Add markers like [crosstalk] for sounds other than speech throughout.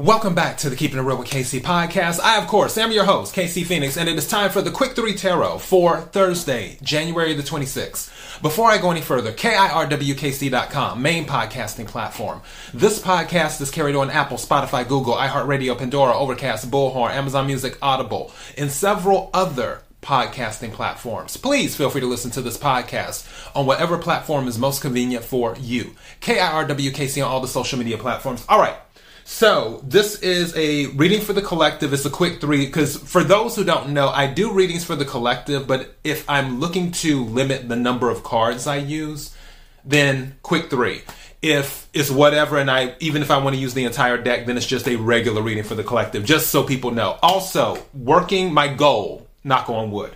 Welcome back to the Keeping It Real with KC podcast. I, of course, am your host, KC Phoenix, and it is time for the Quick 3 Tarot for Thursday, January the 26th. Before I go any further, KIRWKC.com, main podcasting platform. This podcast is carried on Apple, Spotify, Google, iHeartRadio, Pandora, Overcast, Bullhorn, Amazon Music, Audible, and several other podcasting platforms. Please feel free to listen to this podcast on whatever platform is most convenient for you. KIRWKC on all the social media platforms. All right. So this is a reading for the collective. It's a quick three because for those who don't know, I do readings for the collective, but if I'm looking to limit the number of cards I use, then quick three. If it's whatever, and I even if I want to use the entire deck, then it's just a regular reading for the collective, just so people know. Also, working my goal, knock on wood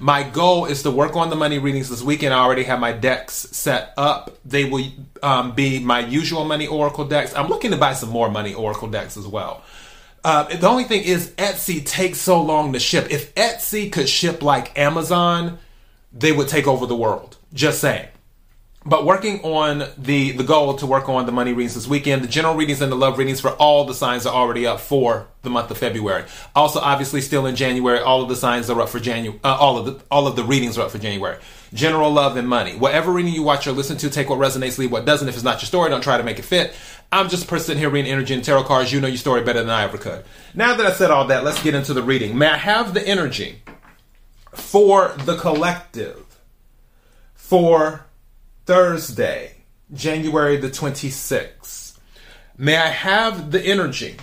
my goal is to work on the money readings this weekend. I already have my decks set up. They will um, be my usual money oracle decks. I'm looking to buy some more money oracle decks as well. Uh, the only thing is Etsy takes so long to ship. If Etsy could ship like Amazon, they would take over the world. Just saying but working on the the goal to work on the money readings this weekend the general readings and the love readings for all the signs are already up for the month of february. Also obviously still in january all of the signs are up for january uh, all of the all of the readings are up for january. General love and money. Whatever reading you watch or listen to take what resonates leave what doesn't. If it's not your story don't try to make it fit. I'm just a person here reading energy and tarot cards. You know your story better than i ever could. Now that i said all that let's get into the reading. May i have the energy for the collective for Thursday, January the 26th. May I have the energy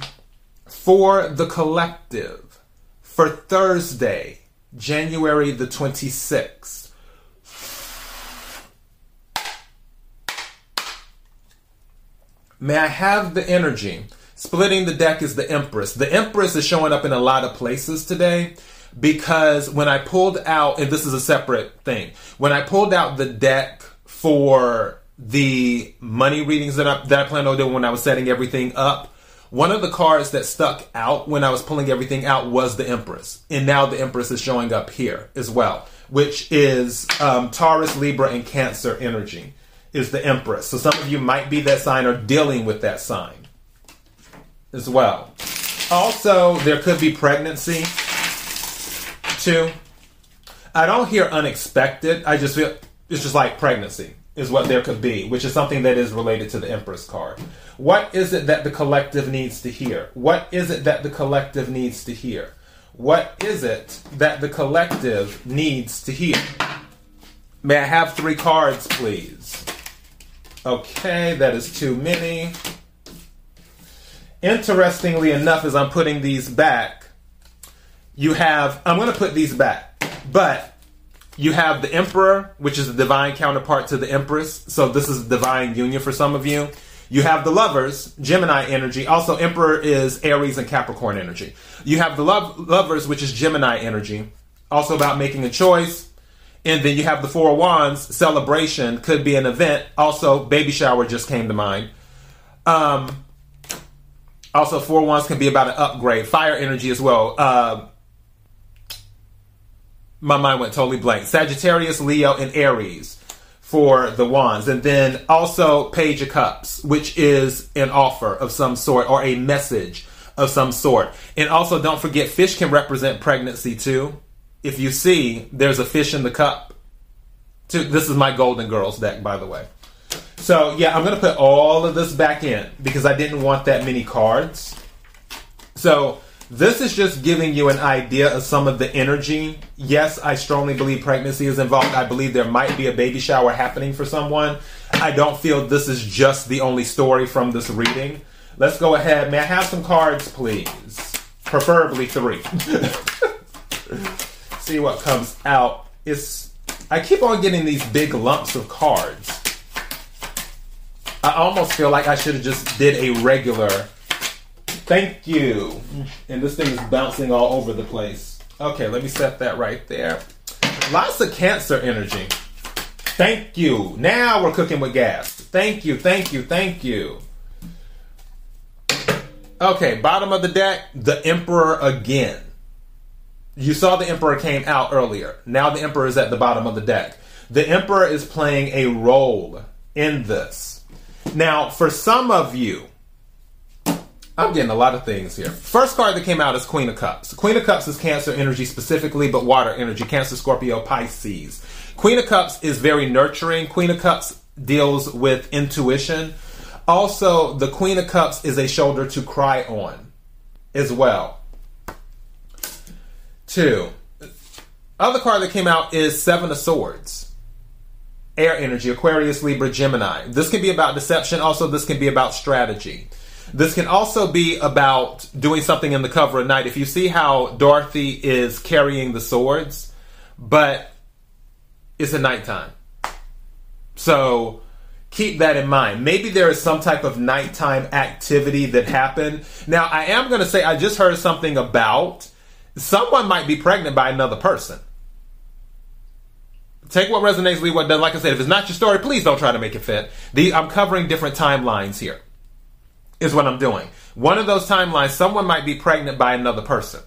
for the collective for Thursday, January the 26th. May I have the energy? Splitting the deck is the Empress. The Empress is showing up in a lot of places today because when I pulled out, and this is a separate thing, when I pulled out the deck for the money readings that I, that I planned on doing when I was setting everything up, one of the cards that stuck out when I was pulling everything out was the Empress. And now the Empress is showing up here as well, which is um, Taurus, Libra, and Cancer energy is the Empress. So some of you might be that sign or dealing with that sign as well. Also, there could be pregnancy too. I don't hear unexpected. I just feel it's just like pregnancy is what there could be, which is something that is related to the Empress card. What is it that the collective needs to hear? What is it that the collective needs to hear? What is it that the collective needs to hear? May I have three cards, please? Okay, that is too many. Interestingly enough, as I'm putting these back, you have, I'm going to put these back, but you have the Emperor, which is the divine counterpart to the Empress. So this is divine union for some of you. You have the lovers, Gemini energy. Also, Emperor is Aries and Capricorn energy. You have the love, lovers, which is Gemini energy. Also about making a choice. And then you have the Four Wands, celebration, could be an event. Also, baby shower just came to mind. Um, also, Four Wands can be about an upgrade. Fire energy as well. Uh, my mind went totally blank. Sagittarius, Leo, and Aries for the wands. And then also Page of Cups, which is an offer of some sort or a message of some sort. And also don't forget fish can represent pregnancy too. If you see, there's a fish in the cup. This is my Golden Girls deck, by the way. So yeah, I'm gonna put all of this back in because I didn't want that many cards. So this is just giving you an idea of some of the energy. Yes, I strongly believe pregnancy is involved. I believe there might be a baby shower happening for someone. I don't feel this is just the only story from this reading. Let's go ahead. May I have some cards, please? Preferably three. [laughs] See what comes out. It's I keep on getting these big lumps of cards. I almost feel like I should have just did a regular Thank you. Mm. And this thing is bouncing all over the place. Okay, let me set that right there. Lots of cancer energy. Thank you. Now we're cooking with gas. Thank you, thank you, thank you. Okay, bottom of the deck, the Emperor again. You saw the Emperor came out earlier. Now the Emperor is at the bottom of the deck. The Emperor is playing a role in this. Now, for some of you, I'm getting a lot of things here. First card that came out is Queen of Cups. Queen of Cups is Cancer energy specifically, but water energy. Cancer, Scorpio, Pisces. Queen of Cups is very nurturing. Queen of Cups deals with intuition. Also, the Queen of Cups is a shoulder to cry on as well. Two. Other card that came out is Seven of Swords. Air energy, Aquarius, Libra, Gemini. This can be about deception. Also, this can be about strategy. This can also be about doing something in the cover of night. If you see how Dorothy is carrying the swords, but it's a nighttime. So keep that in mind. Maybe there is some type of nighttime activity that happened. Now, I am going to say I just heard something about someone might be pregnant by another person. Take what resonates, leave what doesn't. Like I said, if it's not your story, please don't try to make it fit. The, I'm covering different timelines here is what I'm doing. One of those timelines, someone might be pregnant by another person.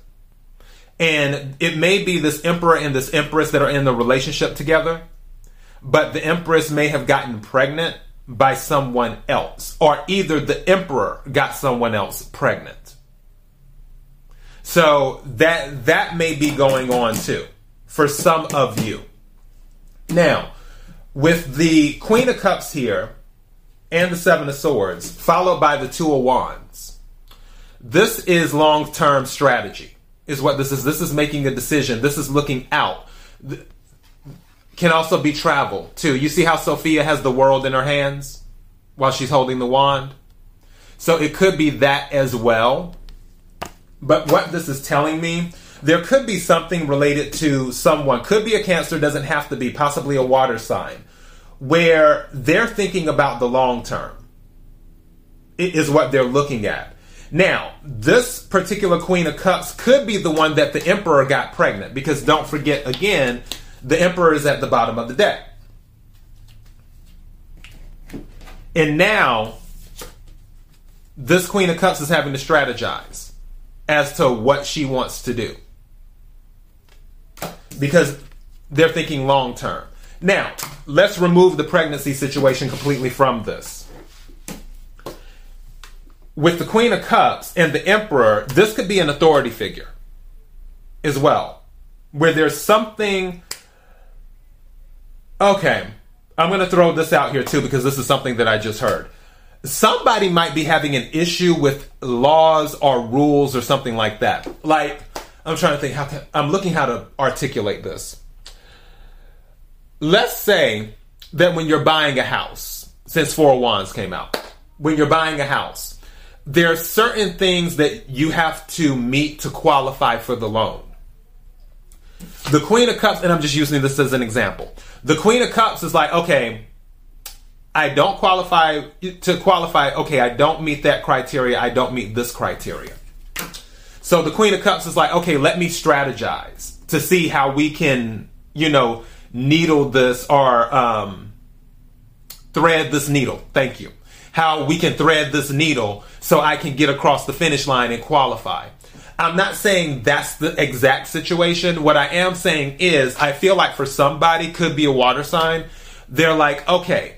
And it may be this emperor and this empress that are in the relationship together, but the empress may have gotten pregnant by someone else, or either the emperor got someone else pregnant. So that that may be going on too for some of you. Now, with the Queen of Cups here, and the Seven of Swords, followed by the Two of Wands. This is long term strategy, is what this is. This is making a decision. This is looking out. Can also be travel, too. You see how Sophia has the world in her hands while she's holding the wand? So it could be that as well. But what this is telling me, there could be something related to someone. Could be a cancer, doesn't have to be, possibly a water sign where they're thinking about the long term is what they're looking at. Now, this particular Queen of Cups could be the one that the Emperor got pregnant because don't forget again, the Emperor is at the bottom of the deck. And now, this Queen of Cups is having to strategize as to what she wants to do because they're thinking long term. Now, let's remove the pregnancy situation completely from this. With the Queen of Cups and the Emperor, this could be an authority figure as well, where there's something. Okay, I'm going to throw this out here too because this is something that I just heard. Somebody might be having an issue with laws or rules or something like that. Like, I'm trying to think how I'm looking how to articulate this let's say that when you're buying a house, since Four Wands came out, when you're buying a house, there are certain things that you have to meet to qualify for the loan. The Queen of Cups, and I'm just using this as an example. The Queen of Cups is like, okay, I don't qualify to qualify, okay, I don't meet that criteria, I don't meet this criteria. So the Queen of Cups is like, okay, let me strategize to see how we can, you know, needle this or um, thread this needle. Thank you. How we can thread this needle so I can get across the finish line and qualify. I'm not saying that's the exact situation. What I am saying is, I feel like for somebody, could be a water sign. They're like, okay,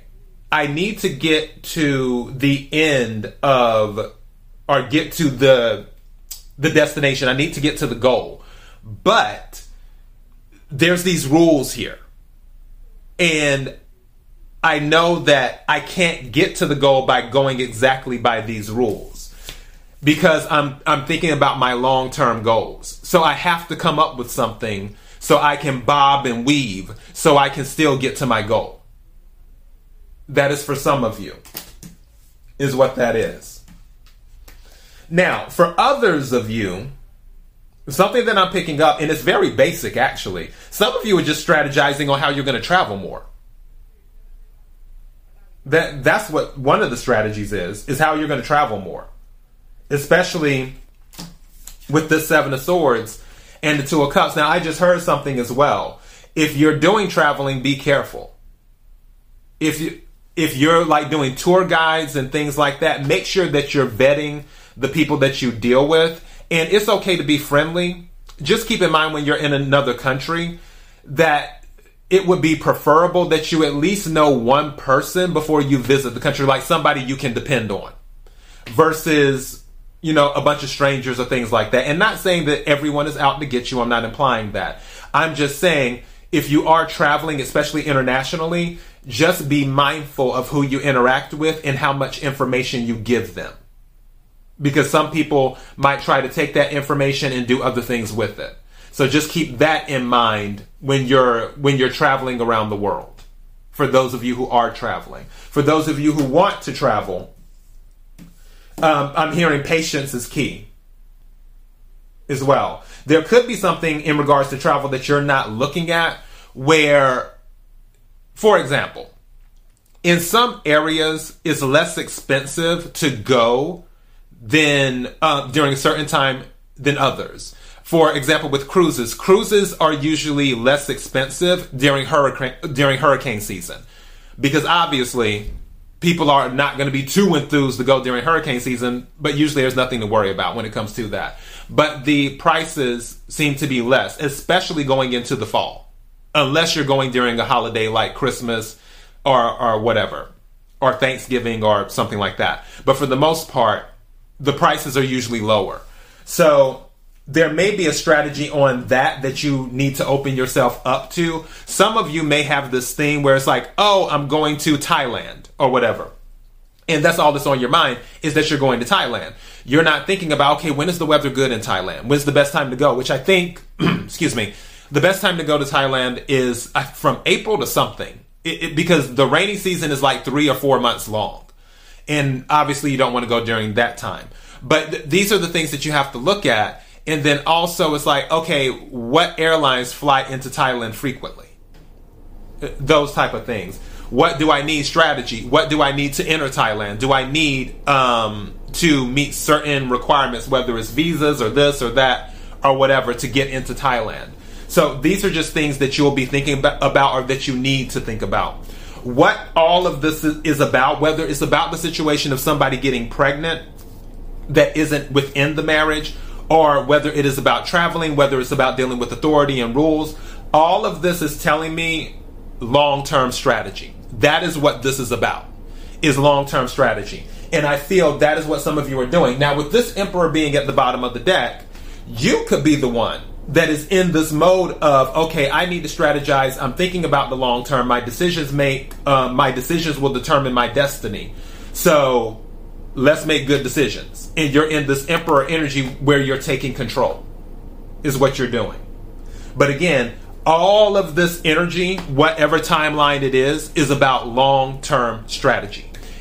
I need to get to the end of, or get to the, the destination. I need to get to the goal. But there's these rules here. And I know that I can't get to the goal by going exactly by these rules because I'm I'm thinking about my long-term goals. So I have to come up with something so I can bob and weave so I can still get to my goal. That is for some of you. Is what that is. Now, for others of you, Something that I'm picking up, and it's very basic actually. Some of you are just strategizing on how you're going to travel more. That that's what one of the strategies is, is how you're going to travel more. Especially with this seven of swords and the two of cups. Now I just heard something as well. If you're doing traveling, be careful. If you if you're like doing tour guides and things like that, make sure that you're vetting the people that you deal with and it's okay to be friendly. Just keep in mind when you're in another country that it would be preferable that you at least know one person before you visit the country, like somebody you can depend on, versus you know, a bunch of strangers or things like that. And not saying that everyone is out to get you. I'm not implying that. I'm just saying if you are traveling, especially internationally, just be mindful of who you interact with and how much information you give them. Because some people might try to take that information and do other things with it. So just keep that in mind when you're when you're traveling around the world. For those of you who are traveling, for those of you who want to travel, um, I'm hearing patience is key as well. There could be something in regards to travel that you're not looking at where, for example, in some areas it's less expensive to go than uh, during a certain time than others. For example, with cruises, cruises are usually less expensive during hurricane during hurricane season because obviously people are not going to be too enthused to go during hurricane season, but usually there's nothing to worry about when it comes to that. But the prices seem to be less, especially going into the fall, unless you're going during a holiday like Christmas or, or whatever, or Thanksgiving or something like that. But for the most part, the prices are usually lower. So there may be a strategy on that that you need to open yourself up to. Some of you may have this thing where it's like, oh, I'm going to Thailand or whatever. And that's all that's on your mind is that you're going to Thailand. You're not thinking about, okay, when is the weather good in Thailand? When's the best time to go? Which I think, [clears throat] excuse me, the best time to go to Thailand is uh, from April to something. It, it, because the rainy season is like three or four months long. And obviously, you don't want to go during that time. But th- these are the things that you have to look at and then also, it's like, okay, what airlines fly into Thailand frequently? Uh, those type of things. What do I need strategy? What do I need to enter Thailand? Do I need um, to meet certain requirements, whether it's visas or this or that or whatever, to get into Thailand? So these are just things that you'll be thinking about or that you need to think about. What all of this is about, whether it's about the situation of somebody getting pregnant that isn't within the marriage, or whether it is about traveling, whether it's about dealing with authority and rules, all of this is telling me long term strategy. That is what this is about, is long term strategy. And I feel that is what some of you are doing. Now, with this emperor being at the bottom of the deck, you could be the one that is in this mode of okay i need to strategize i'm thinking about the long term my decisions make uh, my decisions will determine my destiny so let's make good decisions. And you're in this emperor energy where you're taking control, is what you're doing. But again, all of this energy, whatever timeline it is, is about long term strategy